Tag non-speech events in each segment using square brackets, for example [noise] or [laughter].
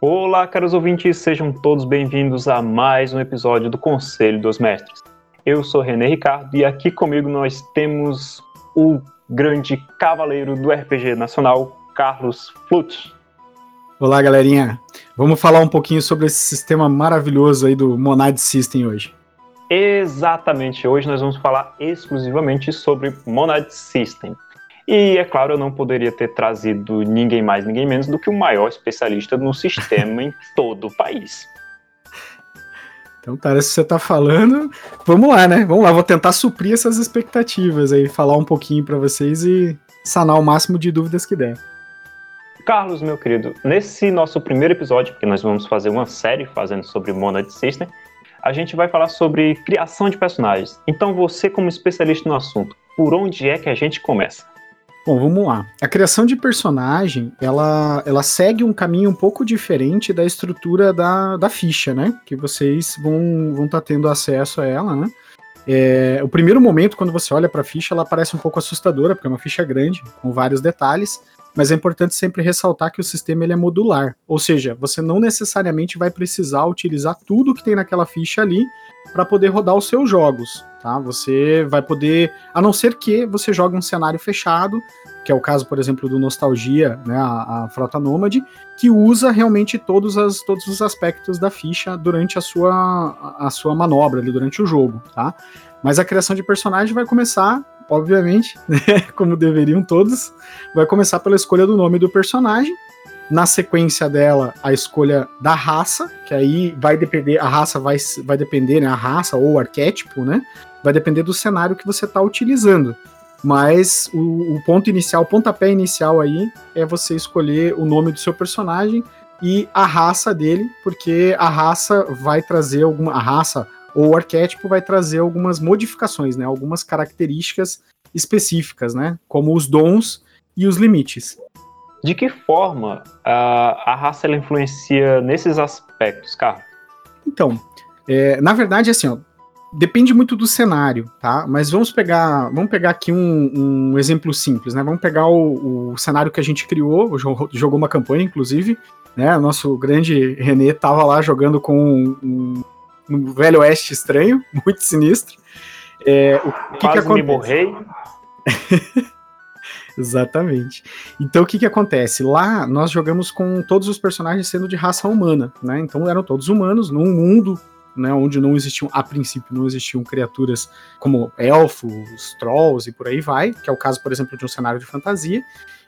Olá, caros ouvintes, sejam todos bem-vindos a mais um episódio do Conselho dos Mestres. Eu sou René Ricardo e aqui comigo nós temos o grande cavaleiro do RPG nacional, Carlos Flut. Olá, galerinha. Vamos falar um pouquinho sobre esse sistema maravilhoso aí do Monad System hoje. Exatamente, hoje nós vamos falar exclusivamente sobre Monad System. E, é claro, eu não poderia ter trazido ninguém mais, ninguém menos do que o maior especialista no sistema em [laughs] todo o país. Então, tá, se você tá falando, vamos lá, né? Vamos lá, vou tentar suprir essas expectativas aí, falar um pouquinho para vocês e sanar o máximo de dúvidas que der. Carlos, meu querido, nesse nosso primeiro episódio, que nós vamos fazer uma série fazendo sobre Monad System, a gente vai falar sobre criação de personagens. Então, você, como especialista no assunto, por onde é que a gente começa? Bom, vamos lá. A criação de personagem, ela, ela segue um caminho um pouco diferente da estrutura da, da ficha, né? Que vocês vão vão estar tá tendo acesso a ela, né? É, o primeiro momento, quando você olha para a ficha, ela parece um pouco assustadora, porque é uma ficha grande, com vários detalhes, mas é importante sempre ressaltar que o sistema ele é modular, ou seja, você não necessariamente vai precisar utilizar tudo que tem naquela ficha ali para poder rodar os seus jogos tá? Você vai poder, a não ser que você jogue um cenário fechado, que é o caso, por exemplo, do Nostalgia, né, a, a Frota Nômade, que usa realmente todos, as, todos os aspectos da ficha durante a sua, a sua manobra ali, durante o jogo, tá? Mas a criação de personagem vai começar, obviamente, [laughs] né, como deveriam todos, vai começar pela escolha do nome do personagem, na sequência dela, a escolha da raça, que aí vai depender, a raça vai, vai depender, né? A raça ou o arquétipo, né? Vai depender do cenário que você está utilizando. Mas o, o, ponto inicial, o pontapé inicial aí é você escolher o nome do seu personagem e a raça dele, porque a raça vai trazer alguma. A raça ou o arquétipo vai trazer algumas modificações, né? Algumas características específicas, né? Como os dons e os limites. De que forma a, a raça ela influencia nesses aspectos, Carlos? Então, é, na verdade, assim, ó, depende muito do cenário, tá? Mas vamos pegar, vamos pegar aqui um, um exemplo simples, né? Vamos pegar o, o, cenário que a gente criou, jogou uma campanha, inclusive, né? O nosso grande René tava lá jogando com um, um velho oeste estranho, [laughs] muito sinistro. É, o que Quase que acontece? me morrei. [laughs] Exatamente. Então o que que acontece? Lá nós jogamos com todos os personagens sendo de raça humana, né? Então eram todos humanos num mundo né, onde não existiam, a princípio, não existiam criaturas como elfos, trolls e por aí vai, que é o caso, por exemplo, de um cenário de fantasia.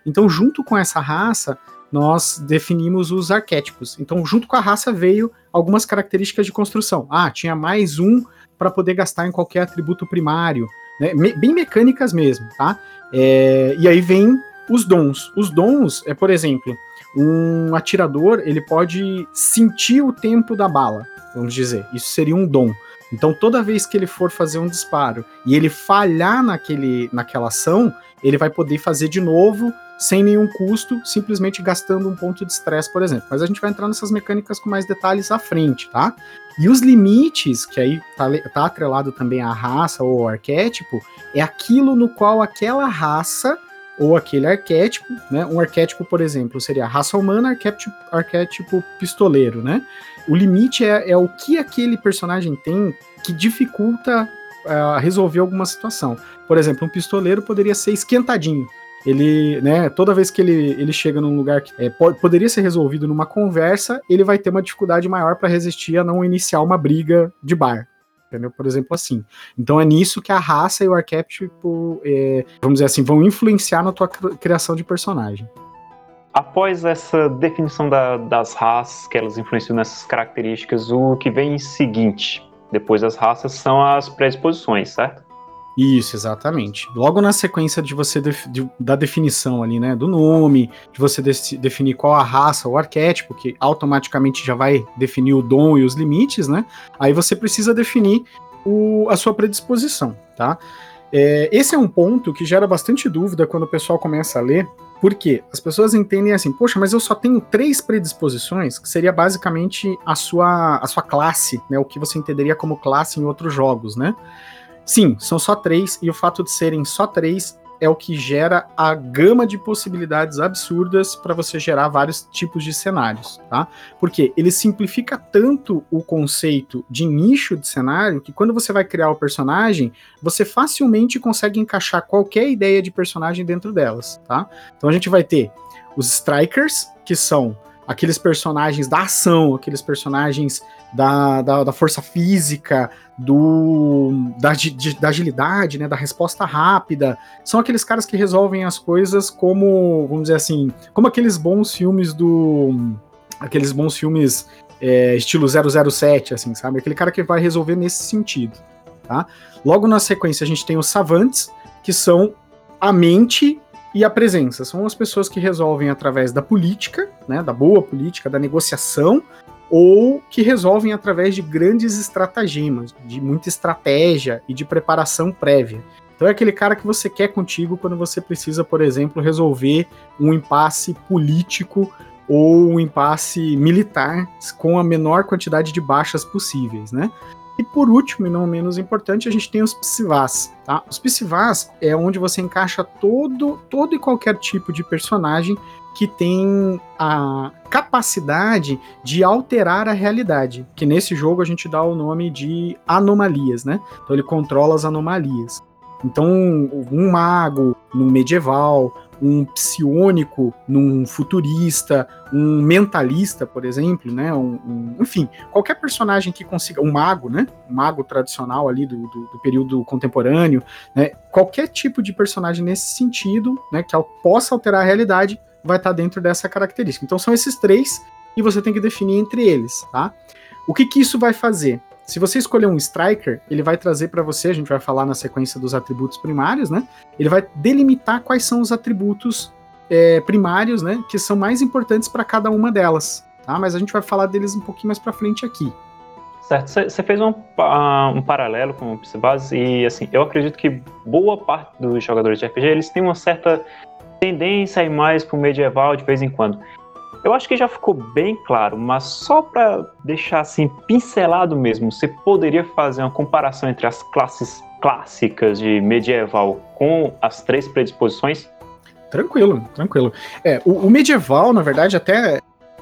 Então, junto com essa raça, nós definimos os arquétipos. Então, junto com a raça veio algumas características de construção. Ah, tinha mais um para poder gastar em qualquer atributo primário, né? Me bem mecânicas mesmo, tá? É, e aí vem os dons. Os dons é, por exemplo, um atirador ele pode sentir o tempo da bala, vamos dizer. Isso seria um dom. Então, toda vez que ele for fazer um disparo e ele falhar naquele, naquela ação, ele vai poder fazer de novo sem nenhum custo, simplesmente gastando um ponto de estresse, por exemplo. Mas a gente vai entrar nessas mecânicas com mais detalhes à frente, tá? E os limites, que aí tá, tá atrelado também à raça ou ao arquétipo, é aquilo no qual aquela raça ou aquele arquétipo, né? Um arquétipo, por exemplo, seria raça humana, arquétipo, arquétipo pistoleiro, né? O limite é, é o que aquele personagem tem que dificulta uh, resolver alguma situação. Por exemplo, um pistoleiro poderia ser esquentadinho ele, né, toda vez que ele, ele chega num lugar que é, pode, poderia ser resolvido numa conversa, ele vai ter uma dificuldade maior para resistir a não iniciar uma briga de bar. Entendeu? Por exemplo, assim. Então é nisso que a raça e o arquétipo, é, vamos dizer assim, vão influenciar na tua criação de personagem. Após essa definição da, das raças, que elas influenciam nessas características, o que vem em seguinte, depois das raças, são as predisposições, certo? Isso, exatamente. Logo na sequência de você de, da definição ali, né, do nome, de você de, definir qual a raça, o arquétipo, que automaticamente já vai definir o dom e os limites, né? Aí você precisa definir o, a sua predisposição, tá? É, esse é um ponto que gera bastante dúvida quando o pessoal começa a ler, porque as pessoas entendem assim, poxa, mas eu só tenho três predisposições, que seria basicamente a sua, a sua classe, né? O que você entenderia como classe em outros jogos, né? Sim, são só três, e o fato de serem só três é o que gera a gama de possibilidades absurdas para você gerar vários tipos de cenários, tá? Porque ele simplifica tanto o conceito de nicho de cenário que quando você vai criar o personagem, você facilmente consegue encaixar qualquer ideia de personagem dentro delas, tá? Então a gente vai ter os strikers, que são aqueles personagens da ação, aqueles personagens da, da, da força física, do da, de, da agilidade, né, da resposta rápida. São aqueles caras que resolvem as coisas como, vamos dizer assim, como aqueles bons filmes do. Aqueles bons filmes é, estilo 007, assim, sabe? Aquele cara que vai resolver nesse sentido, tá? Logo na sequência a gente tem os savantes, que são a mente e a presença. São as pessoas que resolvem através da política, né, da boa política, da negociação, ou que resolvem através de grandes estratagemas, de muita estratégia e de preparação prévia. Então é aquele cara que você quer contigo quando você precisa, por exemplo, resolver um impasse político ou um impasse militar com a menor quantidade de baixas possíveis, né? E por último, e não menos importante, a gente tem os psivás, tá? Os psivás é onde você encaixa todo, todo e qualquer tipo de personagem que tem a capacidade de alterar a realidade, que nesse jogo a gente dá o nome de anomalias, né? Então ele controla as anomalias. Então, um mago no medieval, um psionico num futurista, um mentalista, por exemplo, né? Um, um, enfim, qualquer personagem que consiga, um mago, né? Um mago tradicional ali do, do, do, período contemporâneo, né? Qualquer tipo de personagem nesse sentido, né? Que possa alterar a realidade, vai estar dentro dessa característica. Então são esses três e você tem que definir entre eles, tá? O que que isso vai fazer? Se você escolher um striker, ele vai trazer para você, a gente vai falar na sequência dos atributos primários, né? Ele vai delimitar quais são os atributos é, primários, né? Que são mais importantes para cada uma delas, tá? Mas a gente vai falar deles um pouquinho mais para frente aqui. Certo, você fez um, um, paralelo com o Psibase e assim, eu acredito que boa parte dos jogadores de RPG eles têm uma certa tendência a ir mais pro medieval de vez em quando. Eu acho que já ficou bem claro, mas só para deixar assim pincelado mesmo, você poderia fazer uma comparação entre as classes clássicas de medieval com as três predisposições? Tranquilo, tranquilo. É, o, o medieval, na verdade, até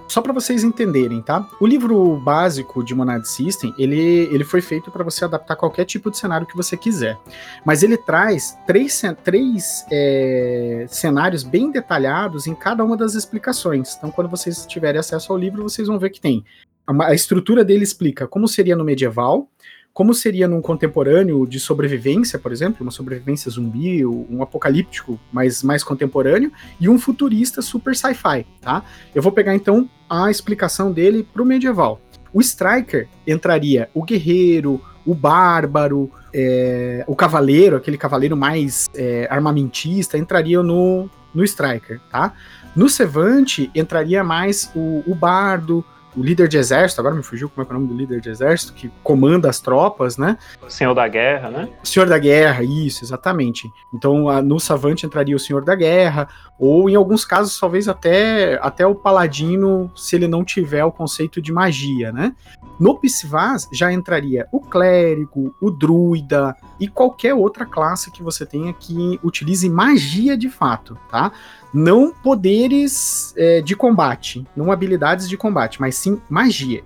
só para vocês entenderem, tá? O livro básico de Monad System, ele, ele foi feito para você adaptar qualquer tipo de cenário que você quiser. Mas ele traz três, três é, cenários bem detalhados em cada uma das explicações. Então, quando vocês tiverem acesso ao livro, vocês vão ver que tem. A, a estrutura dele explica como seria no medieval, como seria num contemporâneo de sobrevivência, por exemplo, uma sobrevivência zumbi, um apocalíptico mais, mais contemporâneo, e um futurista super sci-fi, tá? Eu vou pegar então a explicação dele para o medieval. O Striker entraria o guerreiro, o bárbaro, é, o cavaleiro, aquele cavaleiro mais é, armamentista, entraria no, no Striker, tá? No Sevante entraria mais o, o bardo, o líder de exército, agora me fugiu como é, é o nome do líder de exército, que comanda as tropas, né? Senhor da Guerra, né? Senhor da Guerra, isso, exatamente. Então no Savante entraria o Senhor da Guerra, ou em alguns casos talvez até, até o Paladino, se ele não tiver o conceito de magia, né? No Psivas já entraria o Clérigo, o Druida e qualquer outra classe que você tenha que utilize magia de fato, tá? Não poderes é, de combate, não habilidades de combate, mas sim magia.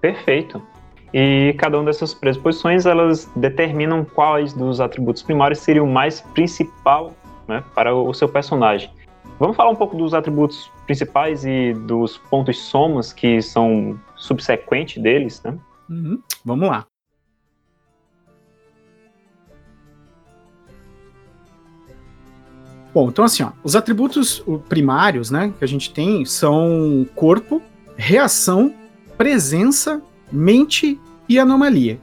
Perfeito. E cada uma dessas predisposições elas determinam quais dos atributos primários seriam mais principal né, para o seu personagem. Vamos falar um pouco dos atributos principais e dos pontos somas que são subsequentes deles, né? Uhum. Vamos lá. Bom, então assim, ó, os atributos primários, né, que a gente tem são corpo, reação, presença, mente e anomalia.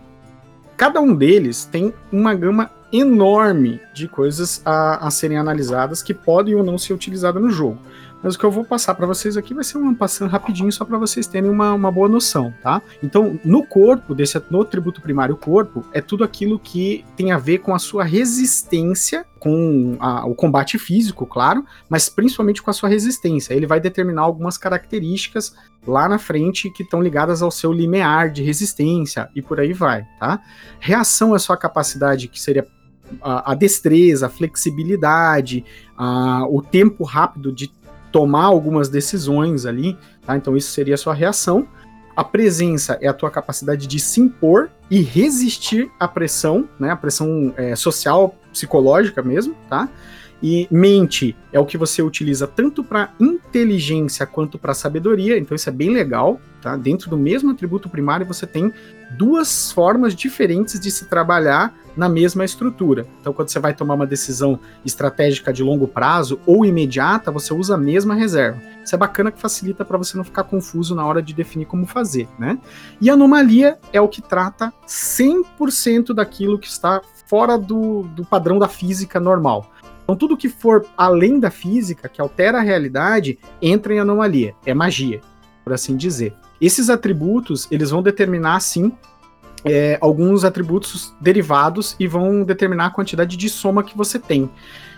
Cada um deles tem uma gama enorme de coisas a, a serem analisadas que podem ou não ser utilizadas no jogo. Mas o que eu vou passar para vocês aqui vai ser uma passando rapidinho só para vocês terem uma, uma boa noção, tá? Então, no corpo, desse, no atributo primário corpo, é tudo aquilo que tem a ver com a sua resistência com a, o combate físico, claro, mas principalmente com a sua resistência. Ele vai determinar algumas características lá na frente que estão ligadas ao seu limiar de resistência e por aí vai, tá? Reação é sua capacidade que seria a, a destreza, a flexibilidade, a, o tempo rápido de tomar algumas decisões ali, tá? Então isso seria a sua reação. A presença é a tua capacidade de se impor e resistir à pressão, né? A pressão é, social, psicológica mesmo, tá? E mente é o que você utiliza tanto para inteligência quanto para sabedoria, então isso é bem legal, tá? Dentro do mesmo atributo primário você tem duas formas diferentes de se trabalhar na mesma estrutura. Então quando você vai tomar uma decisão estratégica de longo prazo ou imediata, você usa a mesma reserva. Isso é bacana que facilita para você não ficar confuso na hora de definir como fazer, né? E anomalia é o que trata 100% daquilo que está fora do, do padrão da física normal. Então, tudo que for além da física, que altera a realidade, entra em anomalia. É magia, por assim dizer. Esses atributos, eles vão determinar, sim, é, alguns atributos derivados e vão determinar a quantidade de soma que você tem.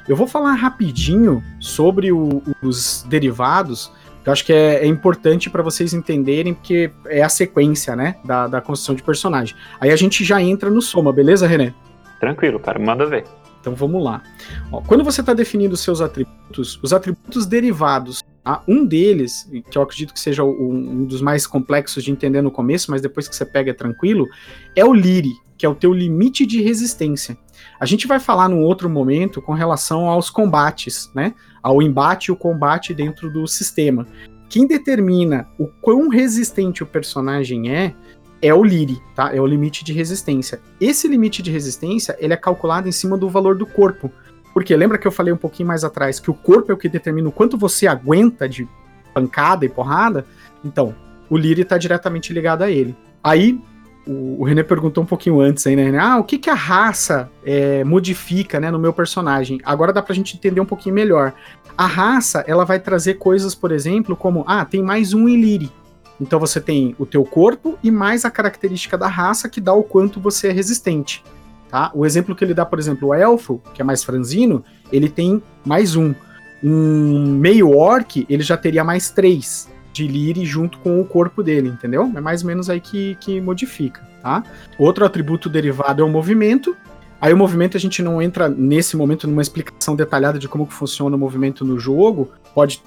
Eu vou falar rapidinho sobre o, os derivados, que eu acho que é, é importante para vocês entenderem, porque é a sequência, né, da, da construção de personagem. Aí a gente já entra no soma, beleza, René? Tranquilo, cara, manda ver. Então vamos lá. Ó, quando você está definindo os seus atributos, os atributos derivados? Um deles, que eu acredito que seja um, um dos mais complexos de entender no começo, mas depois que você pega é tranquilo, é o Liri, que é o teu limite de resistência. A gente vai falar num outro momento com relação aos combates, né? Ao embate e o combate dentro do sistema. Quem determina o quão resistente o personagem é é o Liri, tá? É o limite de resistência. Esse limite de resistência, ele é calculado em cima do valor do corpo. Porque lembra que eu falei um pouquinho mais atrás que o corpo é o que determina o quanto você aguenta de pancada e porrada? Então, o Liri está diretamente ligado a ele. Aí, o, o René perguntou um pouquinho antes aí, né? Ah, o que, que a raça é, modifica né, no meu personagem? Agora dá pra gente entender um pouquinho melhor. A raça, ela vai trazer coisas, por exemplo, como, ah, tem mais um Iliri. Então você tem o teu corpo e mais a característica da raça que dá o quanto você é resistente. Tá? O exemplo que ele dá, por exemplo, o elfo, que é mais franzino, ele tem mais um. Um meio orc, ele já teria mais três de lire junto com o corpo dele, entendeu? É mais ou menos aí que, que modifica, tá? Outro atributo derivado é o movimento, Aí o movimento a gente não entra nesse momento numa explicação detalhada de como funciona o movimento no jogo. Pode,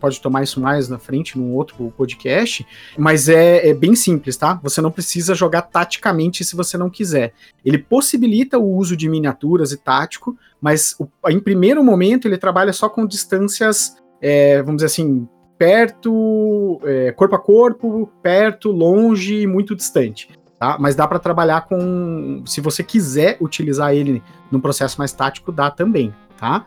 pode tomar isso mais na frente num outro podcast, mas é, é bem simples, tá? Você não precisa jogar taticamente se você não quiser. Ele possibilita o uso de miniaturas e tático, mas o, em primeiro momento ele trabalha só com distâncias, é, vamos dizer assim, perto, é, corpo a corpo, perto, longe e muito distante tá? Mas dá para trabalhar com, se você quiser utilizar ele num processo mais tático, dá também, tá?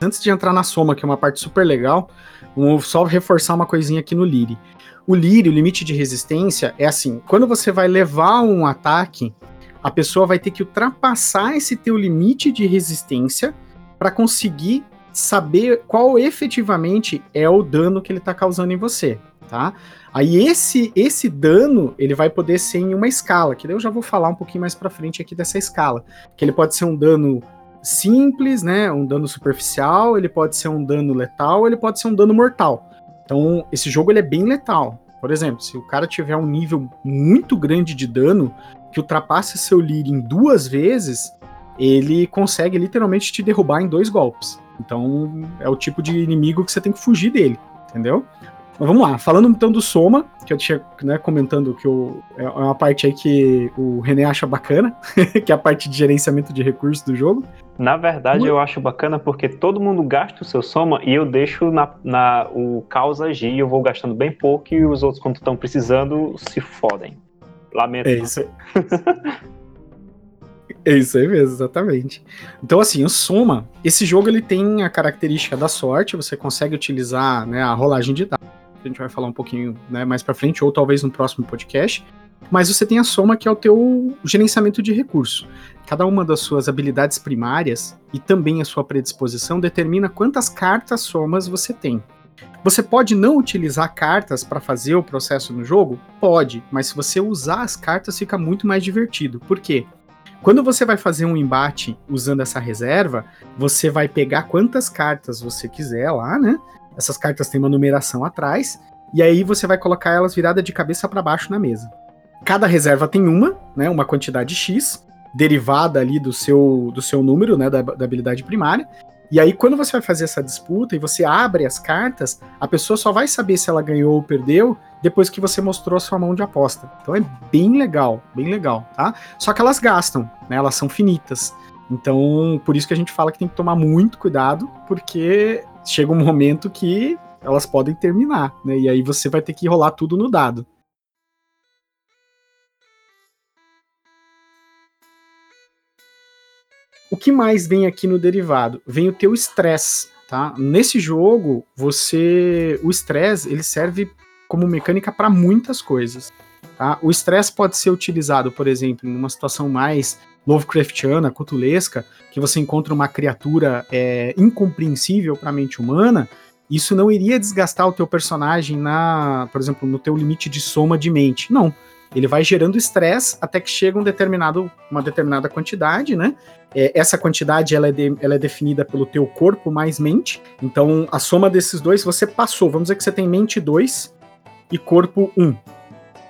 Antes de entrar na soma, que é uma parte super legal, vou só reforçar uma coisinha aqui no Liri. O Liri, o limite de resistência, é assim: quando você vai levar um ataque, a pessoa vai ter que ultrapassar esse teu limite de resistência para conseguir saber qual efetivamente é o dano que ele está causando em você, tá? Aí esse esse dano, ele vai poder ser em uma escala, que daí eu já vou falar um pouquinho mais para frente aqui dessa escala, que ele pode ser um dano simples, né, um dano superficial, ele pode ser um dano letal, ele pode ser um dano mortal. Então, esse jogo ele é bem letal. Por exemplo, se o cara tiver um nível muito grande de dano, que ultrapasse seu em duas vezes, ele consegue literalmente te derrubar em dois golpes. Então, é o tipo de inimigo que você tem que fugir dele, entendeu? Mas vamos lá, falando então do Soma, que eu tinha né, comentando que eu, é uma parte aí que o René acha bacana, [laughs] que é a parte de gerenciamento de recursos do jogo. Na verdade, eu acho bacana porque todo mundo gasta o seu Soma e eu deixo na, na o caos agir, eu vou gastando bem pouco e os outros, quando estão precisando, se fodem. Lamento. É isso. [laughs] É isso aí mesmo, exatamente. Então, assim, o Soma, esse jogo ele tem a característica da sorte, você consegue utilizar né, a rolagem de dados que a gente vai falar um pouquinho né, mais para frente, ou talvez no próximo podcast. Mas você tem a soma, que é o teu gerenciamento de recurso. Cada uma das suas habilidades primárias e também a sua predisposição determina quantas cartas somas você tem. Você pode não utilizar cartas para fazer o processo no jogo? Pode, mas se você usar as cartas fica muito mais divertido. Por quê? Quando você vai fazer um embate usando essa reserva, você vai pegar quantas cartas você quiser lá, né? Essas cartas têm uma numeração atrás, e aí você vai colocar elas viradas de cabeça para baixo na mesa. Cada reserva tem uma, né, uma quantidade X, derivada ali do seu, do seu número, né, da, da habilidade primária. E aí, quando você vai fazer essa disputa e você abre as cartas, a pessoa só vai saber se ela ganhou ou perdeu depois que você mostrou a sua mão de aposta. Então é bem legal, bem legal, tá? Só que elas gastam, né? Elas são finitas. Então, por isso que a gente fala que tem que tomar muito cuidado, porque chega um momento que elas podem terminar, né? E aí você vai ter que rolar tudo no dado. O que mais vem aqui no derivado? Vem o teu estresse, tá? Nesse jogo, você, o estresse, ele serve como mecânica para muitas coisas. Tá? O estresse pode ser utilizado, por exemplo, em uma situação mais Lovecraftiana, cutulesca, que você encontra uma criatura é, incompreensível para a mente humana, isso não iria desgastar o teu personagem na, por exemplo, no teu limite de soma de mente. Não. Ele vai gerando estresse até que chega um determinado, uma determinada quantidade, né? É, essa quantidade ela é, de, ela é definida pelo teu corpo mais mente. Então, a soma desses dois, você passou. Vamos dizer que você tem mente 2 e corpo 1. Um.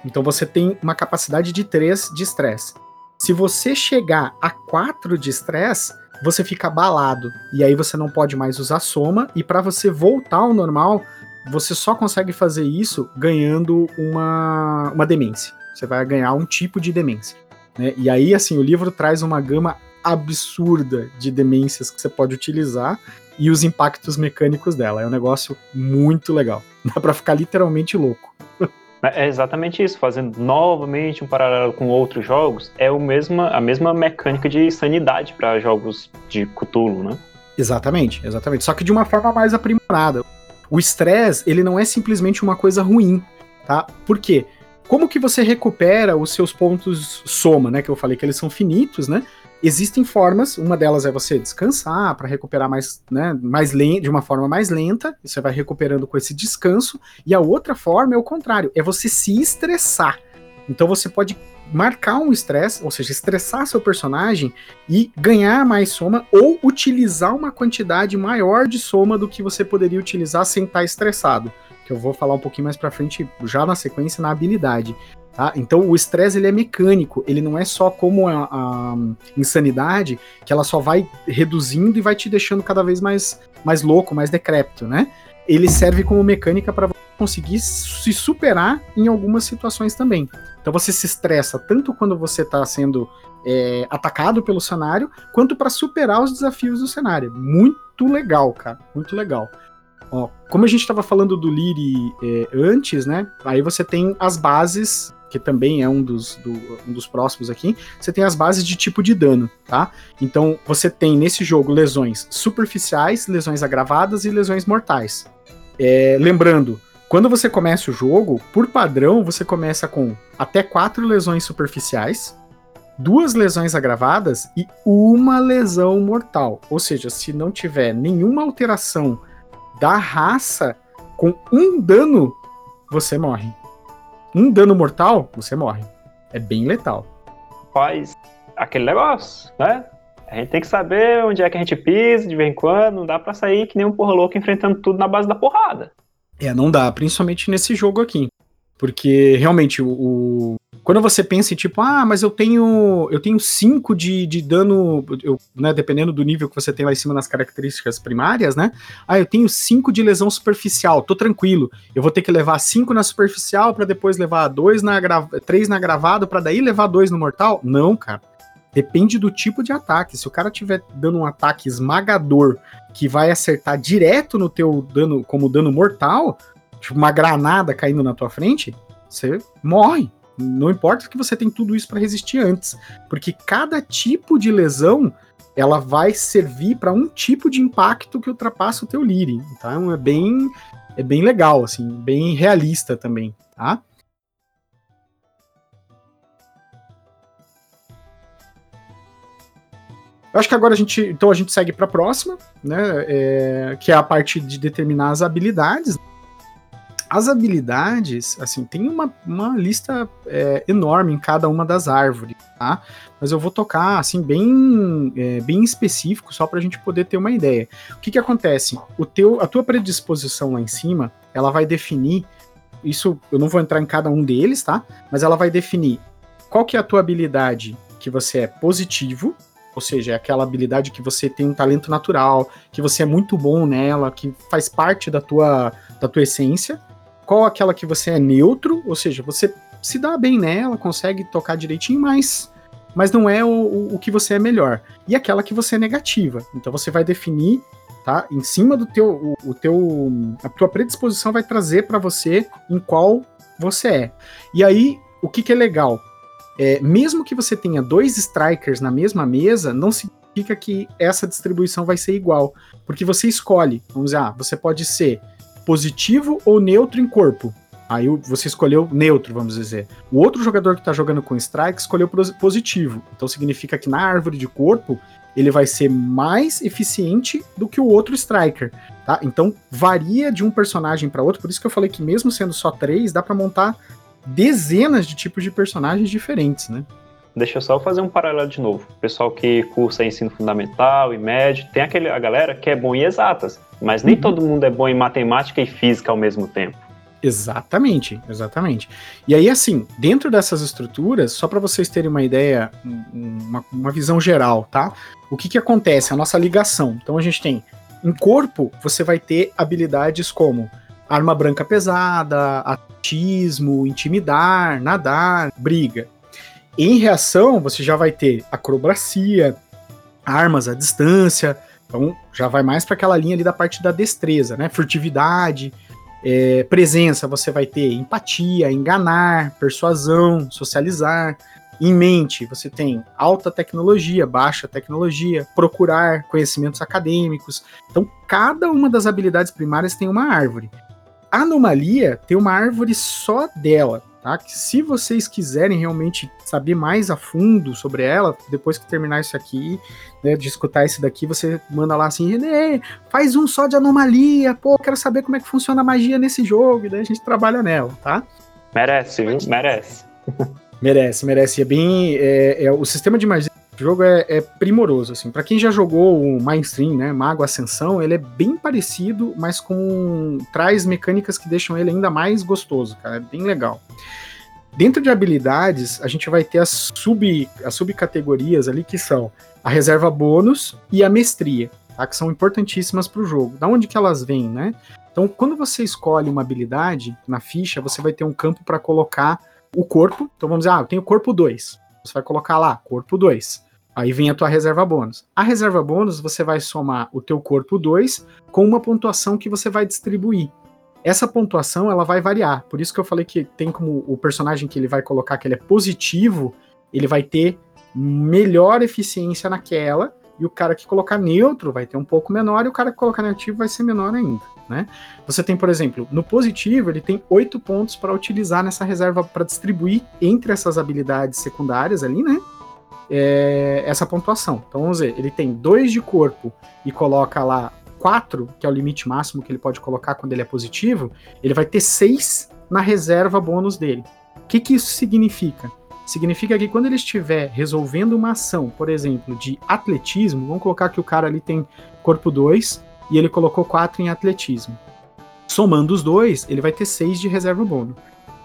Então, você tem uma capacidade de 3 de estresse. Se você chegar a 4 de estresse, você fica abalado. E aí você não pode mais usar soma. E para você voltar ao normal, você só consegue fazer isso ganhando uma, uma demência. Você vai ganhar um tipo de demência. Né? E aí, assim, o livro traz uma gama absurda de demências que você pode utilizar e os impactos mecânicos dela. É um negócio muito legal. Dá para ficar literalmente louco. É exatamente isso, fazendo novamente um paralelo com outros jogos, é o mesma, a mesma mecânica de sanidade para jogos de Cthulhu, né? Exatamente, exatamente. Só que de uma forma mais aprimorada. O estresse, ele não é simplesmente uma coisa ruim, tá? Por quê? Como que você recupera os seus pontos soma, né? Que eu falei que eles são finitos, né? Existem formas, uma delas é você descansar para recuperar mais, né, mais de uma forma mais lenta, você vai recuperando com esse descanso, e a outra forma é o contrário, é você se estressar. Então você pode marcar um estresse, ou seja, estressar seu personagem e ganhar mais soma ou utilizar uma quantidade maior de soma do que você poderia utilizar sem estar estressado. Que eu vou falar um pouquinho mais para frente já na sequência na habilidade. Tá? Então o estresse ele é mecânico, ele não é só como a, a, insanidade, que ela só vai reduzindo e vai te deixando cada vez mais, mais louco, mais decrépito, né? Ele serve como mecânica para conseguir se superar em algumas situações também. Então você se estressa tanto quando você está sendo é, atacado pelo cenário, quanto para superar os desafios do cenário. Muito legal, cara, muito legal. Ó, como a gente estava falando do Liri é, antes, né? Aí você tem as bases que também é um dos, do, um dos próximos aqui, você tem as bases de tipo de dano, tá? Então você tem nesse jogo lesões superficiais, lesões agravadas e lesões mortais. É, lembrando, quando você começa o jogo, por padrão, você começa com até quatro lesões superficiais, duas lesões agravadas e uma lesão mortal. Ou seja, se não tiver nenhuma alteração da raça, com um dano, você morre um dano mortal, você morre. É bem letal. Faz aquele negócio, né? A gente tem que saber onde é que a gente pisa de vez em quando. Não dá pra sair que nem um porra louco enfrentando tudo na base da porrada. É, não dá, principalmente nesse jogo aqui. Porque realmente o, quando você pensa em tipo, ah, mas eu tenho eu tenho 5 de, de dano, eu, né, dependendo do nível que você tem lá em cima nas características primárias, né? Ah, eu tenho 5 de lesão superficial, tô tranquilo. Eu vou ter que levar 5 na superficial para depois levar 2 na 3 na gravado para daí levar 2 no mortal? Não, cara. Depende do tipo de ataque. Se o cara tiver dando um ataque esmagador que vai acertar direto no teu dano como dano mortal, tipo uma granada caindo na tua frente, você morre não importa que você tem tudo isso para resistir antes, porque cada tipo de lesão ela vai servir para um tipo de impacto que ultrapassa o teu Lyri. Então é bem é bem legal assim, bem realista também, tá? Eu acho que agora a gente, então a gente segue para a próxima, né? É, que é a parte de determinar as habilidades. As habilidades, assim, tem uma, uma lista é, enorme em cada uma das árvores, tá? Mas eu vou tocar, assim, bem, é, bem específico, só para a gente poder ter uma ideia. O que que acontece? O teu, a tua predisposição lá em cima, ela vai definir, isso eu não vou entrar em cada um deles, tá? Mas ela vai definir qual que é a tua habilidade que você é positivo, ou seja, é aquela habilidade que você tem um talento natural, que você é muito bom nela, que faz parte da tua, da tua essência. Qual aquela que você é neutro, ou seja, você se dá bem nela, consegue tocar direitinho, mas, mas não é o, o, o que você é melhor. E aquela que você é negativa. Então você vai definir tá? Em cima do teu, o, o teu, a tua predisposição vai trazer para você em qual você é. E aí, o que, que é legal? É, mesmo que você tenha dois strikers na mesma mesa, não significa que essa distribuição vai ser igual, porque você escolhe. Vamos dizer, ah, você pode ser positivo ou neutro em corpo. Aí você escolheu neutro, vamos dizer. O outro jogador que está jogando com strike escolheu positivo. Então significa que na árvore de corpo ele vai ser mais eficiente do que o outro striker, tá? Então varia de um personagem para outro, por isso que eu falei que mesmo sendo só três, dá para montar dezenas de tipos de personagens diferentes, né? Deixa eu só fazer um paralelo de novo. O pessoal que cursa ensino fundamental e médio, tem aquele, a galera que é bom em exatas, mas nem uhum. todo mundo é bom em matemática e física ao mesmo tempo. Exatamente, exatamente. E aí, assim, dentro dessas estruturas, só para vocês terem uma ideia, uma, uma, visão geral, tá? O que que acontece? A nossa ligação. Então a gente tem, em corpo, você vai ter habilidades como arma branca pesada, atismo, intimidar, nadar, briga. Em reação, você já vai ter acrobacia, armas à distância, então já vai mais para aquela linha ali da parte da destreza, né? Furtividade, é, presença, você vai ter empatia, enganar, persuasão, socializar. Em mente, você tem alta tecnologia, baixa tecnologia, procurar conhecimentos acadêmicos. Então, cada uma das habilidades primárias tem uma árvore. A anomalia tem uma árvore só dela tá? Que se vocês quiserem realmente saber mais a fundo sobre ela, depois que terminar isso aqui, né, de escutar esse daqui, você manda lá assim, René, faz um só de anomalia, pô, quero saber como é que funciona a magia nesse jogo, e daí a gente trabalha nela, tá? Merece, viu? Merece. merece, merece. É bem. É, é, o sistema de magia o jogo é, é primoroso, assim. Para quem já jogou o mainstream, né, Mago Ascensão, ele é bem parecido, mas com traz mecânicas que deixam ele ainda mais gostoso, cara. É bem legal. Dentro de habilidades, a gente vai ter as, sub, as subcategorias ali que são a reserva bônus e a mestria, tá? que são importantíssimas para o jogo. Da onde que elas vêm, né? Então, quando você escolhe uma habilidade na ficha, você vai ter um campo para colocar o corpo. Então, vamos dizer, ah, eu tenho corpo 2. Você vai colocar lá, corpo 2. Aí vem a tua reserva bônus. A reserva bônus você vai somar o teu corpo 2 com uma pontuação que você vai distribuir. Essa pontuação ela vai variar. Por isso que eu falei que tem como o personagem que ele vai colocar que ele é positivo, ele vai ter melhor eficiência naquela, e o cara que colocar neutro vai ter um pouco menor, e o cara que colocar negativo vai ser menor ainda. Né? Você tem, por exemplo, no positivo, ele tem oito pontos para utilizar nessa reserva para distribuir entre essas habilidades secundárias ali, né? É, essa pontuação. Então vamos ver, ele tem dois de corpo e coloca lá quatro, que é o limite máximo que ele pode colocar quando ele é positivo, ele vai ter seis na reserva bônus dele. O que, que isso significa? Significa que quando ele estiver resolvendo uma ação, por exemplo, de atletismo, vamos colocar que o cara ali tem corpo 2 e ele colocou 4 em atletismo. Somando os dois, ele vai ter 6 de reserva bônus.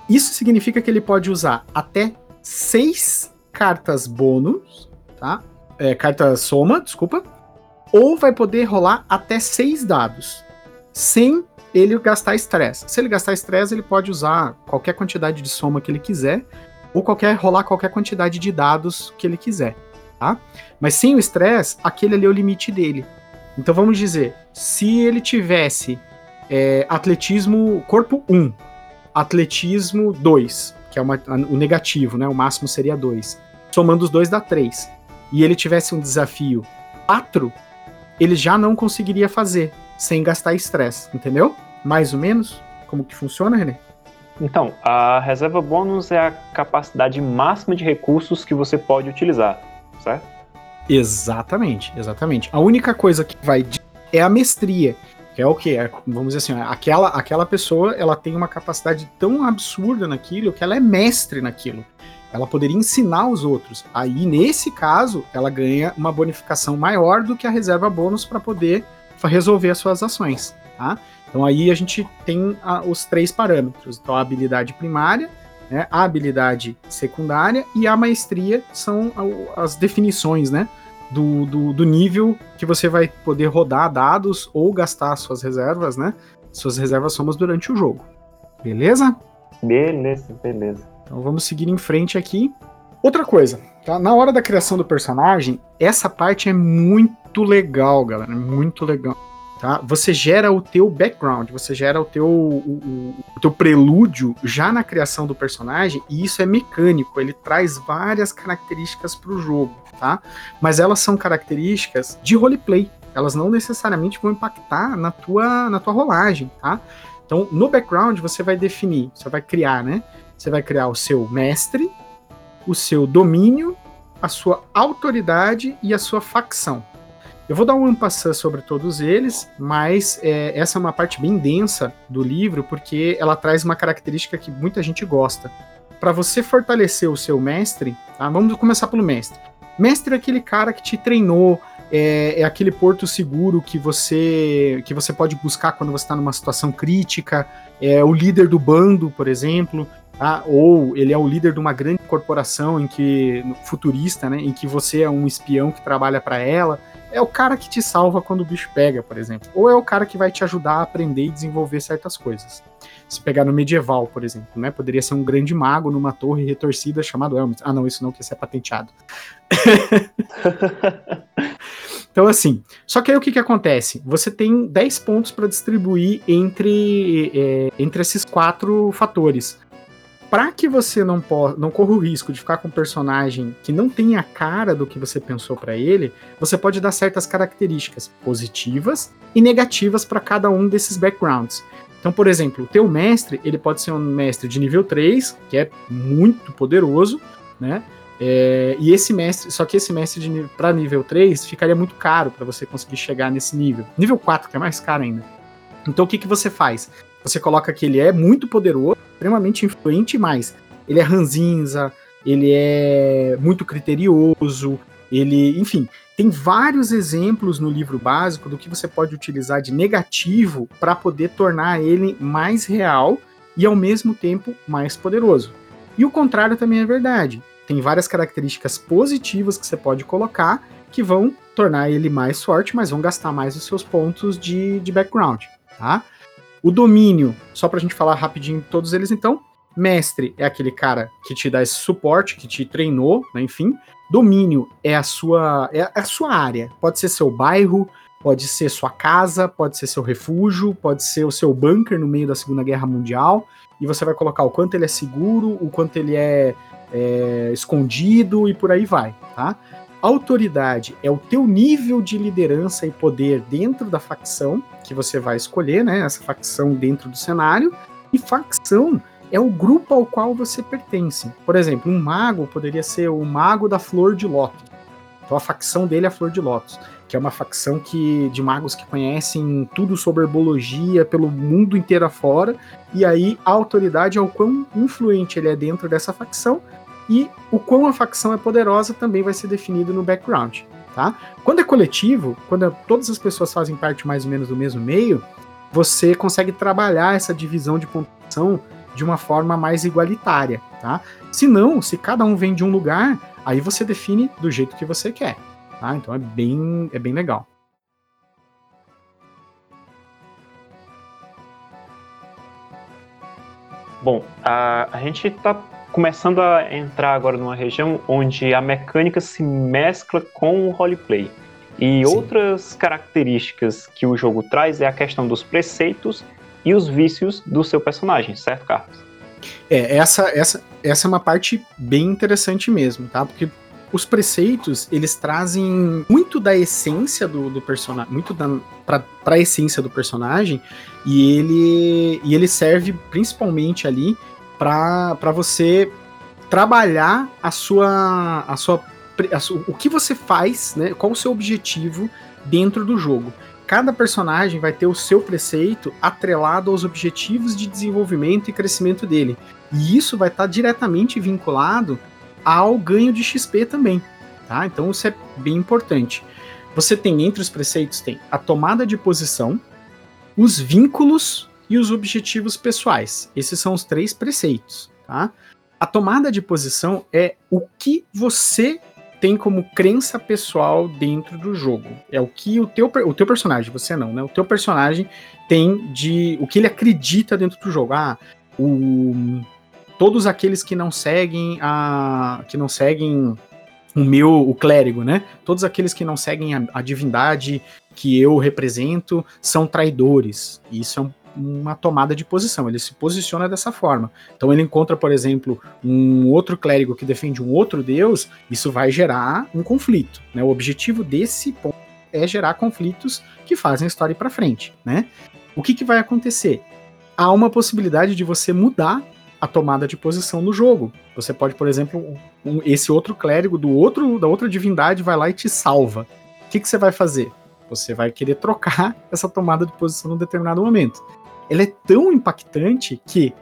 Isso significa que ele pode usar até 6 cartas bônus, tá? É, carta soma, desculpa. Ou vai poder rolar até seis dados, sem ele gastar estresse. Se ele gastar estresse, ele pode usar qualquer quantidade de soma que ele quiser, ou qualquer rolar qualquer quantidade de dados que ele quiser, tá? Mas sem o estresse, aquele ali é o limite dele. Então vamos dizer, se ele tivesse é, atletismo corpo 1, atletismo 2, que é uma, o negativo, né? O máximo seria 2. Somando os dois dá 3. E ele tivesse um desafio 4, ele já não conseguiria fazer sem gastar estresse, entendeu? Mais ou menos como que funciona, René? Então, a reserva bônus é a capacidade máxima de recursos que você pode utilizar, certo? Exatamente, exatamente. A única coisa que vai é a mestria, que é o que? É, vamos dizer assim, aquela, aquela pessoa ela tem uma capacidade tão absurda naquilo que ela é mestre naquilo. Ela poderia ensinar os outros. Aí, nesse caso, ela ganha uma bonificação maior do que a reserva bônus para poder resolver as suas ações. Tá? Então aí a gente tem a, os três parâmetros. Então a habilidade primária, né? A habilidade secundária e a maestria são as definições, né? Do, do, do, nível que você vai poder rodar dados ou gastar suas reservas, né? Suas reservas somas durante o jogo. Beleza? Beleza, beleza. Então vamos seguir em frente aqui. Outra coisa, tá? Na hora da criação do personagem, essa parte é muito legal, galera. Muito legal. Tá? Você gera o teu background, você gera o teu, o, o, teu prelúdio já na criação do personagem, e isso é mecânico, ele traz várias características para o jogo, tá? Mas elas são características de roleplay, elas não necessariamente vão impactar na tua, na tua rolagem, tá? Então, no background, você vai definir, você vai criar, né? Você vai criar o seu mestre, o seu domínio, a sua autoridade e a sua facção. Eu vou dar um ampassã sobre todos eles, mas é, essa é uma parte bem densa do livro, porque ela traz uma característica que muita gente gosta. Para você fortalecer o seu mestre, tá? vamos começar pelo mestre. Mestre é aquele cara que te treinou, é, é, aquele porto seguro que você que você pode buscar quando você está numa situação crítica, é o líder do bando, por exemplo, tá? ou ele é o líder de uma grande corporação em que futurista, né, em que você é um espião que trabalha para ela é o cara que te salva quando o bicho pega, por exemplo. Ou é o cara que vai te ajudar a aprender e desenvolver certas coisas. Se pegar no medieval, por exemplo, né? Poderia ser um grande mago numa torre retorcida chamado Elmet. Ah, não, isso não, que isso é patenteado. [laughs] então, assim. Só que aí o que, que acontece? Você tem 10 pontos para distribuir entre, é, entre esses quatro fatores para que você não, não corra o risco de ficar com um personagem que não tem a cara do que você pensou para ele, você pode dar certas características positivas e negativas para cada um desses backgrounds. Então, por exemplo, o teu mestre, ele pode ser um mestre de nível 3, que é muito poderoso, né? É, e esse mestre, só que esse mestre para nível 3 ficaria muito caro para você conseguir chegar nesse nível. Nível 4, que é mais caro ainda. Então o que, que você faz? Você coloca que ele é muito poderoso, extremamente influente, mas ele é ranzinza, ele é muito criterioso, ele, enfim, tem vários exemplos no livro básico do que você pode utilizar de negativo para poder tornar ele mais real e ao mesmo tempo mais poderoso. E o contrário também é verdade. Tem várias características positivas que você pode colocar que vão tornar ele mais forte, mas vão gastar mais os seus pontos de, de background, tá? O domínio, só pra gente falar rapidinho todos eles então. Mestre é aquele cara que te dá esse suporte, que te treinou, né, enfim. Domínio é a sua é a sua área. Pode ser seu bairro, pode ser sua casa, pode ser seu refúgio, pode ser o seu bunker no meio da Segunda Guerra Mundial. E você vai colocar o quanto ele é seguro, o quanto ele é, é escondido e por aí vai, tá? Autoridade é o teu nível de liderança e poder dentro da facção que você vai escolher, né? Essa facção dentro do cenário. E facção é o grupo ao qual você pertence. Por exemplo, um mago poderia ser o mago da Flor de Lótus. Então a facção dele é a Flor de Lótus, que é uma facção que de magos que conhecem tudo sobre herbologia pelo mundo inteiro afora. E aí a autoridade é o quão influente ele é dentro dessa facção e o quão a facção é poderosa também vai ser definido no background, tá? Quando é coletivo, quando todas as pessoas fazem parte mais ou menos do mesmo meio, você consegue trabalhar essa divisão de pontuação de uma forma mais igualitária, tá? Se não, se cada um vem de um lugar, aí você define do jeito que você quer, tá? Então é bem, é bem legal. Bom, a, a gente está começando a entrar agora numa região onde a mecânica se mescla com o roleplay. E Sim. outras características que o jogo traz é a questão dos preceitos e os vícios do seu personagem, certo, Carlos? É, essa, essa, essa é uma parte bem interessante mesmo, tá? Porque os preceitos, eles trazem muito da essência do, do personagem, muito da, pra, pra essência do personagem, e ele, e ele serve principalmente ali para você trabalhar a sua, a sua, a o que você faz, né? Qual o seu objetivo dentro do jogo. Cada personagem vai ter o seu preceito atrelado aos objetivos de desenvolvimento e crescimento dele. E isso vai estar diretamente vinculado ao ganho de XP também, tá? Então isso é bem importante. Você tem entre os preceitos tem a tomada de posição, os vínculos e os objetivos pessoais. Esses são os três preceitos, tá? A tomada de posição é o que você tem como crença pessoal dentro do jogo. É o que o teu, o teu personagem, você não, né? O teu personagem tem de o que ele acredita dentro do jogo. Ah, o, todos aqueles que não seguem a que não seguem o meu o clérigo, né? Todos aqueles que não seguem a, a divindade que eu represento são traidores. Isso é um uma tomada de posição, ele se posiciona dessa forma. Então ele encontra, por exemplo, um outro clérigo que defende um outro deus, isso vai gerar um conflito. Né? O objetivo desse ponto é gerar conflitos que fazem a história ir para frente. Né? O que, que vai acontecer? Há uma possibilidade de você mudar a tomada de posição no jogo. Você pode, por exemplo, um, esse outro clérigo do outro da outra divindade vai lá e te salva. O que, que você vai fazer? Você vai querer trocar [laughs] essa tomada de posição num determinado momento ela é tão impactante que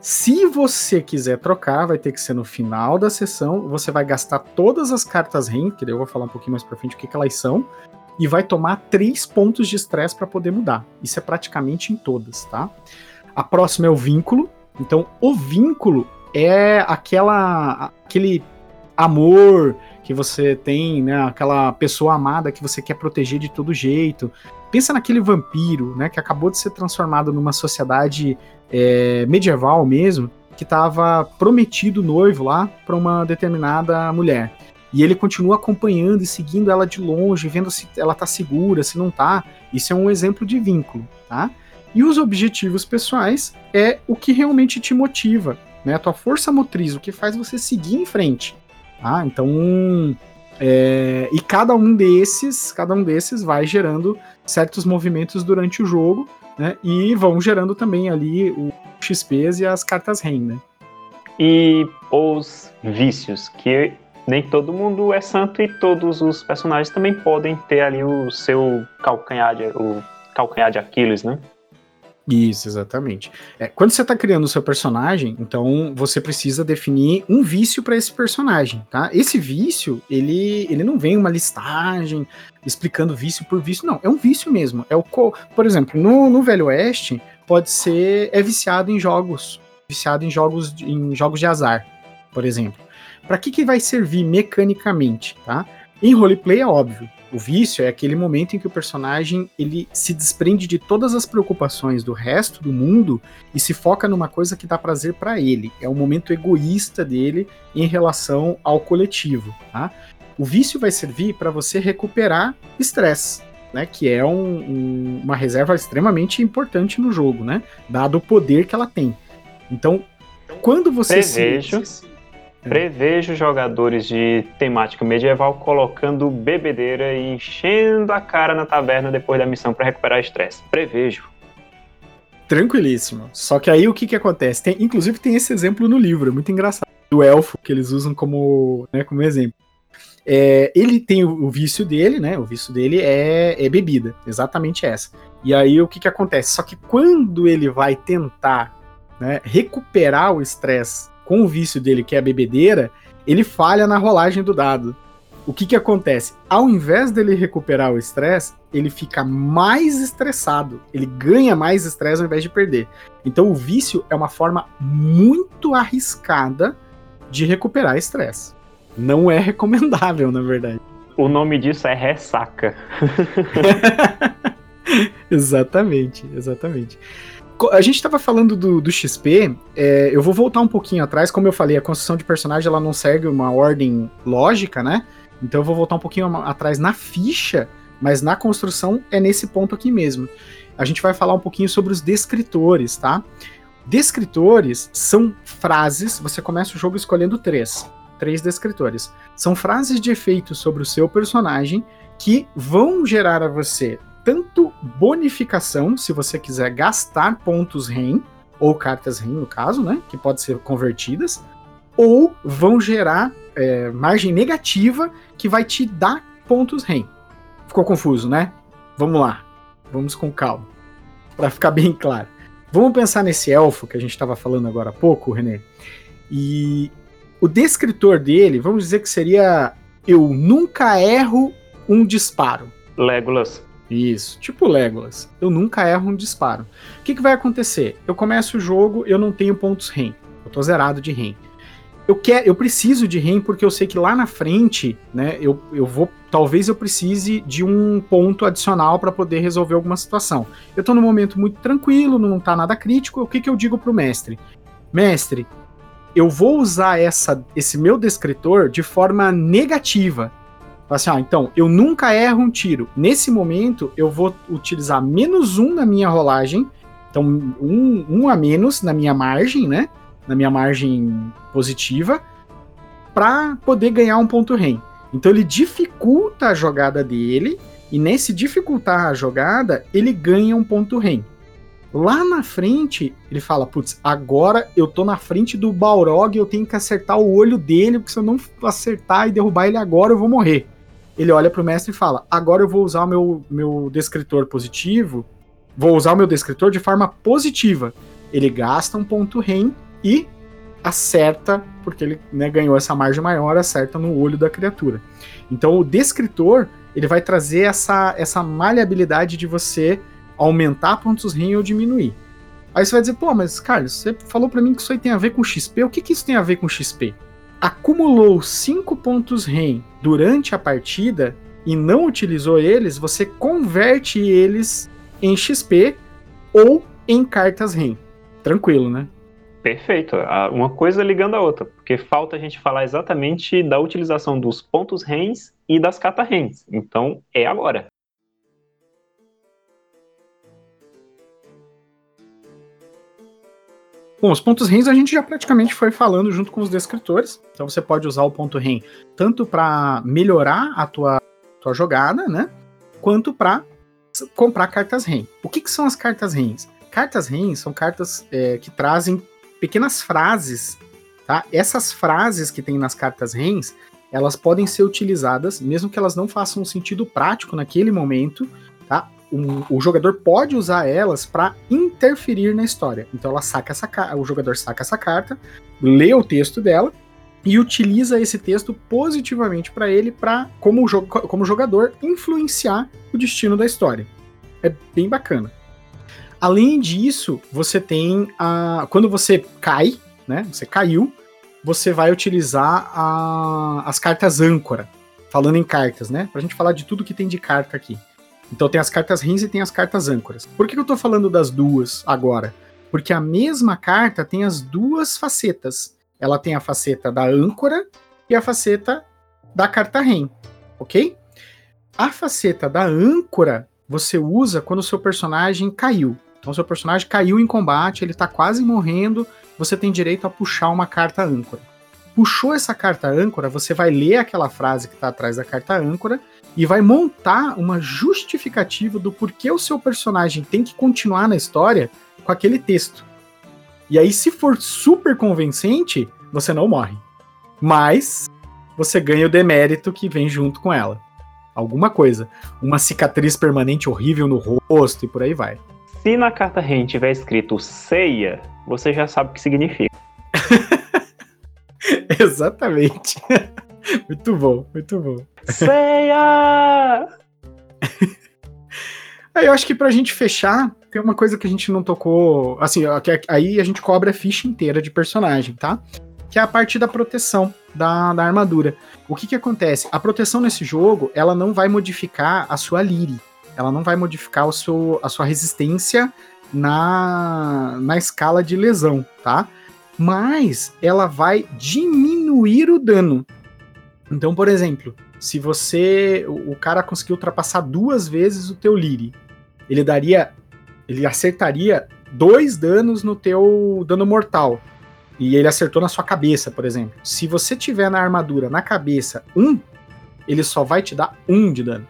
se você quiser trocar, vai ter que ser no final da sessão. Você vai gastar todas as cartas REM, que eu vou falar um pouquinho mais pra frente o que, que elas são, e vai tomar três pontos de estresse para poder mudar. Isso é praticamente em todas, tá? A próxima é o vínculo. Então, o vínculo é aquela aquele amor que você tem, né? Aquela pessoa amada que você quer proteger de todo jeito. Pensa naquele vampiro, né? Que acabou de ser transformado numa sociedade é, medieval mesmo, que estava prometido noivo lá para uma determinada mulher. E ele continua acompanhando e seguindo ela de longe, vendo se ela tá segura, se não tá. Isso é um exemplo de vínculo, tá? E os objetivos pessoais é o que realmente te motiva, né? A tua força motriz, o que faz você seguir em frente. Ah, então. É, e cada um desses, cada um desses vai gerando certos movimentos durante o jogo, né? E vão gerando também ali o XPs e as cartas REM, né? E os vícios, que nem todo mundo é santo e todos os personagens também podem ter ali o seu calcanhar de, o calcanhar de Aquiles, né? Isso, exatamente. É, quando você está criando o seu personagem, então você precisa definir um vício para esse personagem, tá? Esse vício, ele, ele não vem uma listagem explicando vício por vício, não. É um vício mesmo. É o por exemplo, no, no Velho Oeste pode ser é viciado em jogos, viciado em jogos em jogos de azar, por exemplo. Para que que vai servir mecanicamente, tá? Em roleplay é óbvio. O vício é aquele momento em que o personagem ele se desprende de todas as preocupações do resto do mundo e se foca numa coisa que dá prazer para ele. É o momento egoísta dele em relação ao coletivo. Tá? O vício vai servir para você recuperar estresse. Né, que é um, um, uma reserva extremamente importante no jogo, né? Dado o poder que ela tem. Então, quando você se Prevejo jogadores de temática medieval colocando bebedeira e enchendo a cara na taverna depois da missão para recuperar estresse. Prevejo. Tranquilíssimo. Só que aí o que que acontece? Tem, inclusive tem esse exemplo no livro, é muito engraçado. Do elfo, que eles usam como, né, como exemplo. É, ele tem o, o, vício dele, né? O vício dele é, é bebida, exatamente essa. E aí o que que acontece? Só que quando ele vai tentar né, recuperar o estresse com o vício dele, que é a bebedeira, ele falha na rolagem do dado. O que que acontece? Ao invés dele recuperar o estresse, ele fica mais estressado. Ele ganha mais estresse ao invés de perder. Então o vício é uma forma muito arriscada de recuperar estresse. Não é recomendável, na verdade. O nome disso é ressaca. [laughs] exatamente, exatamente. A gente estava falando do, do XP, é, eu vou voltar um pouquinho atrás, como eu falei, a construção de personagem ela não segue uma ordem lógica, né? Então eu vou voltar um pouquinho atrás na ficha, mas na construção é nesse ponto aqui mesmo. A gente vai falar um pouquinho sobre os descritores, tá? Descritores são frases, você começa o jogo escolhendo três. Três descritores. São frases de efeito sobre o seu personagem que vão gerar a você tanto bonificação, se você quiser gastar pontos REM, ou cartas REM no caso, né? Que pode ser convertidas, ou vão gerar é, margem negativa que vai te dar pontos REM. Ficou confuso, né? Vamos lá. Vamos com calma. Para ficar bem claro. Vamos pensar nesse elfo que a gente estava falando agora há pouco, René. E o descritor dele, vamos dizer que seria eu nunca erro um disparo. Legolas. Isso, tipo Legolas. Eu nunca erro um disparo. O que, que vai acontecer? Eu começo o jogo, eu não tenho pontos REM. Eu tô zerado de REM. eu quero, eu preciso de REM porque eu sei que lá na frente, né, eu, eu vou, talvez eu precise de um ponto adicional para poder resolver alguma situação. Eu tô num momento muito tranquilo, não tá nada crítico, o que que eu digo pro mestre? Mestre, eu vou usar essa, esse meu descritor de forma negativa. Assim, ah, então, eu nunca erro um tiro. Nesse momento, eu vou utilizar menos um na minha rolagem, então um, um a menos na minha margem, né? na minha margem positiva para poder ganhar um ponto REM. Então ele dificulta a jogada dele e nesse dificultar a jogada ele ganha um ponto REM. Lá na frente, ele fala: Putz, agora eu tô na frente do Balrog, eu tenho que acertar o olho dele, porque se eu não acertar e derrubar ele agora, eu vou morrer. Ele olha pro mestre e fala: Agora eu vou usar o meu, meu descritor positivo, vou usar o meu descritor de forma positiva. Ele gasta um ponto REM e acerta, porque ele né, ganhou essa margem maior, acerta no olho da criatura. Então o descritor ele vai trazer essa, essa maleabilidade de você aumentar pontos REM ou diminuir. Aí você vai dizer, pô, mas Carlos, você falou para mim que isso aí tem a ver com XP. O que, que isso tem a ver com XP? Acumulou 5 pontos REM durante a partida e não utilizou eles, você converte eles em XP ou em cartas REM. Tranquilo, né? Perfeito. Uma coisa ligando a outra, porque falta a gente falar exatamente da utilização dos pontos RENs e das cata-RENs. Então, é agora. Bom, os pontos RENs a gente já praticamente foi falando junto com os descritores. Então você pode usar o ponto REN tanto para melhorar a tua, tua jogada, né? Quanto para comprar cartas REN. O que, que são as cartas RENs? Cartas REN são cartas é, que trazem pequenas frases, tá? Essas frases que tem nas cartas RENs, elas podem ser utilizadas, mesmo que elas não façam sentido prático naquele momento, tá? O, o jogador pode usar elas para interferir na história. Então ela saca essa o jogador saca essa carta, lê o texto dela e utiliza esse texto positivamente para ele, para como, jo como jogador influenciar o destino da história. É bem bacana. Além disso, você tem a. Quando você cai, né? Você caiu, você vai utilizar a, as cartas âncora. Falando em cartas, né? Pra gente falar de tudo que tem de carta aqui. Então tem as cartas rins e tem as cartas âncoras. Por que, eu tô falando das duas agora? Porque a mesma carta tem as duas facetas. Ela tem a faceta da âncora e a faceta da carta REM, ok? A faceta da âncora você usa quando o seu personagem caiu. Então, seu personagem caiu em combate, ele tá quase morrendo, você tem direito a puxar uma carta âncora. Puxou essa carta âncora, você vai ler aquela frase que está atrás da carta âncora e vai montar uma justificativa do porquê o seu personagem tem que continuar na história com aquele texto. E aí, se for super convincente, você não morre. Mas você ganha o demérito que vem junto com ela. Alguma coisa. Uma cicatriz permanente horrível no rosto e por aí vai. Se na carta REN tiver escrito ceia, você já sabe o que significa. [laughs] Exatamente. [laughs] muito bom, muito bom. Ceia! Aí eu acho que pra gente fechar, tem uma coisa que a gente não tocou. Assim, aí a gente cobra a ficha inteira de personagem, tá? Que é a parte da proteção da, da armadura. O que que acontece? A proteção nesse jogo, ela não vai modificar a sua Liri ela não vai modificar o seu, a sua resistência na, na escala de lesão, tá? Mas ela vai diminuir o dano. Então, por exemplo, se você. O, o cara conseguiu ultrapassar duas vezes o teu Liri, ele daria. Ele acertaria dois danos no teu dano mortal. E ele acertou na sua cabeça, por exemplo. Se você tiver na armadura na cabeça um, ele só vai te dar um de dano.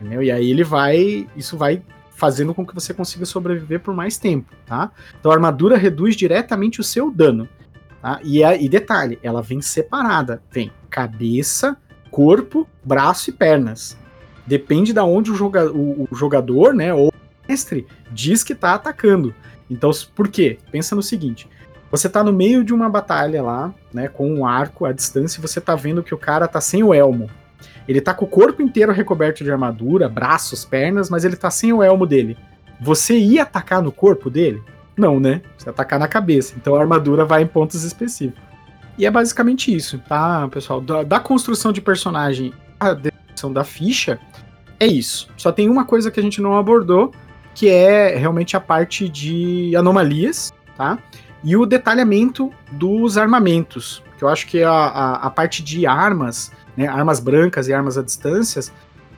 Entendeu? E aí ele vai. Isso vai fazendo com que você consiga sobreviver por mais tempo, tá? Então a armadura reduz diretamente o seu dano. Tá? E, e detalhe, ela vem separada. Tem cabeça, corpo, braço e pernas. Depende da de onde o, joga, o, o, jogador, né, ou o mestre, diz que tá atacando. Então, por quê? Pensa no seguinte: você tá no meio de uma batalha lá, né, com um arco à distância, e você tá vendo que o cara tá sem o elmo. Ele tá com o corpo inteiro recoberto de armadura, braços, pernas, mas ele tá sem o elmo dele. Você ia atacar no corpo dele? Não, né? Você ia atacar na cabeça. Então a armadura vai em pontos específicos. E é basicamente isso, tá, pessoal? Da, da construção de personagem a descrição da ficha, é isso. Só tem uma coisa que a gente não abordou, que é realmente a parte de anomalias, tá? E o detalhamento dos armamentos, que eu acho que a, a, a parte de armas, né, armas brancas e armas à distância,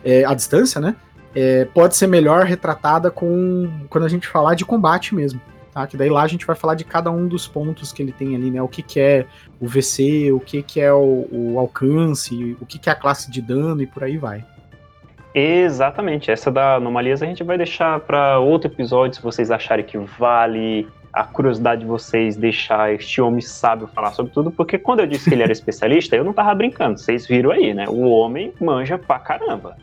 é, à distância, né, é, pode ser melhor retratada com quando a gente falar de combate mesmo. Tá? Que daí lá a gente vai falar de cada um dos pontos que ele tem ali, né? O que, que é o VC, o que, que é o, o alcance, o que, que é a classe de dano e por aí vai. Exatamente. Essa da anomalias a gente vai deixar para outro episódio, se vocês acharem que vale a curiosidade de vocês deixar este homem sábio falar sobre tudo, porque quando eu disse que ele era [laughs] especialista, eu não tava brincando. Vocês viram aí, né? O homem manja pra caramba.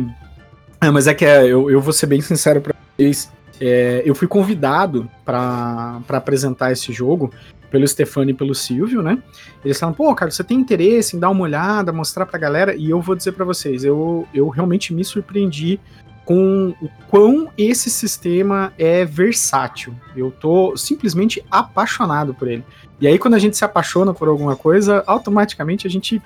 [laughs] é, mas é que é, eu, eu vou ser bem sincero pra vocês. É, eu fui convidado para apresentar esse jogo pelo Stefano e pelo Silvio, né? Eles falaram, pô, cara, você tem interesse em dar uma olhada, mostrar pra galera? E eu vou dizer para vocês, eu, eu realmente me surpreendi com o quão esse sistema é versátil. Eu tô simplesmente apaixonado por ele. E aí, quando a gente se apaixona por alguma coisa, automaticamente a gente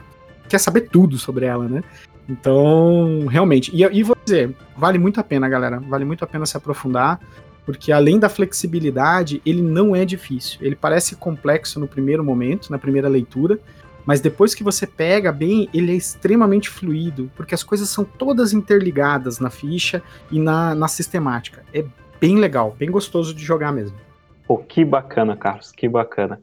quer saber tudo sobre ela, né? Então, realmente. E, e vou dizer, vale muito a pena, galera. Vale muito a pena se aprofundar porque além da flexibilidade, ele não é difícil. Ele parece complexo no primeiro momento, na primeira leitura, mas depois que você pega bem, ele é extremamente fluido, porque as coisas são todas interligadas na ficha e na, na sistemática. É bem legal, bem gostoso de jogar mesmo. Pô, que bacana, Carlos, que bacana.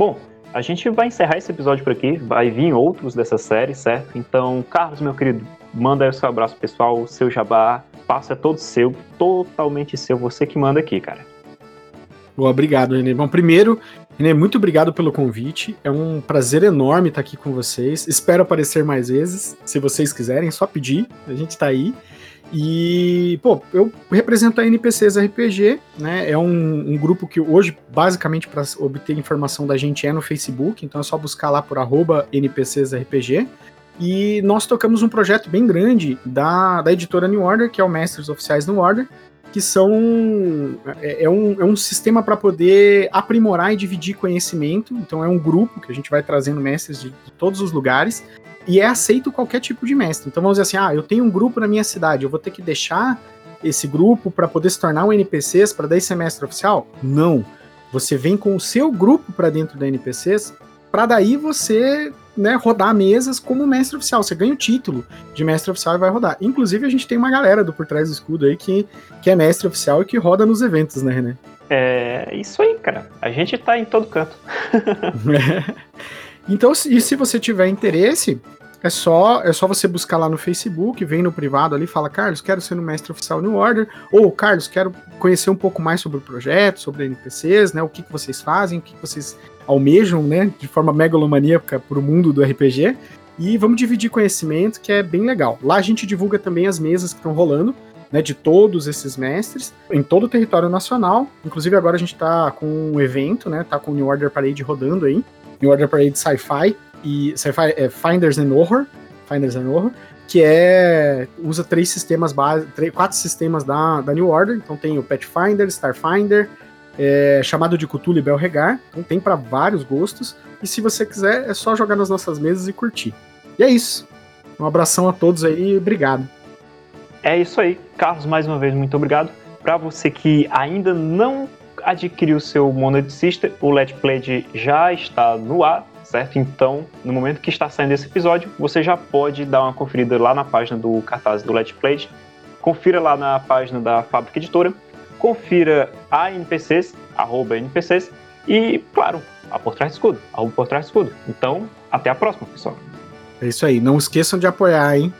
Bom, a gente vai encerrar esse episódio por aqui, vai vir outros dessa série, certo? Então, Carlos, meu querido, manda aí o seu abraço pessoal, o seu jabá, passo é todo seu, totalmente seu, você que manda aqui, cara. Boa, obrigado, Renê. Bom, primeiro, Renê, muito obrigado pelo convite. É um prazer enorme estar aqui com vocês. Espero aparecer mais vezes, se vocês quiserem, só pedir, a gente está aí. E, pô, eu represento a NPCs RPG, né? É um, um grupo que hoje, basicamente, para obter informação da gente é no Facebook, então é só buscar lá por NPCsRPG. E nós tocamos um projeto bem grande da, da editora New Order, que é o Mestres Oficiais New Order, que são é, é um, é um sistema para poder aprimorar e dividir conhecimento. Então é um grupo que a gente vai trazendo mestres de, de todos os lugares e é aceito qualquer tipo de mestre. Então vamos dizer assim, ah, eu tenho um grupo na minha cidade, eu vou ter que deixar esse grupo para poder se tornar um NPCs para daí ser mestre oficial? Não. Você vem com o seu grupo para dentro da NPCs para daí você né, rodar mesas como mestre oficial. Você ganha o título de mestre oficial e vai rodar. Inclusive, a gente tem uma galera do Por Trás do Escudo aí que, que é mestre oficial e que roda nos eventos, né, René? É isso aí, cara. A gente tá em todo canto. [laughs] [laughs] Então, e se você tiver interesse, é só, é só você buscar lá no Facebook, vem no privado ali, fala, Carlos, quero ser no mestre oficial New Order, ou Carlos, quero conhecer um pouco mais sobre o projeto, sobre NPCs, né? O que, que vocês fazem, o que, que vocês almejam, né? De forma megalomaníaca para o mundo do RPG. E vamos dividir conhecimento, que é bem legal. Lá a gente divulga também as mesas que estão rolando. Né, de todos esses mestres em todo o território nacional. Inclusive agora a gente está com um evento, né? Tá com o New Order Parade rodando aí. New Order Parade Sci-Fi e Sci-Fi é Finders and Horror, Finders and Horror, que é usa três sistemas base, três, quatro sistemas da, da New Order. Então tem o Pathfinder, Starfinder, é, chamado de Cthulhu e Belregar. Então tem para vários gostos. E se você quiser, é só jogar nas nossas mesas e curtir. E é isso. Um abração a todos aí obrigado. É isso aí. Carlos, mais uma vez, muito obrigado. Para você que ainda não adquirir o seu Monad Sister, o Let's Play já está no ar, certo? Então, no momento que está saindo esse episódio, você já pode dar uma conferida lá na página do cartaz do Let's Play, confira lá na página da Fábrica Editora, confira a NPCs, arroba NPCs, e, claro, a Por Trás do Escudo, arroba Por Trás do Escudo. Então, até a próxima, pessoal. É isso aí, não esqueçam de apoiar, hein?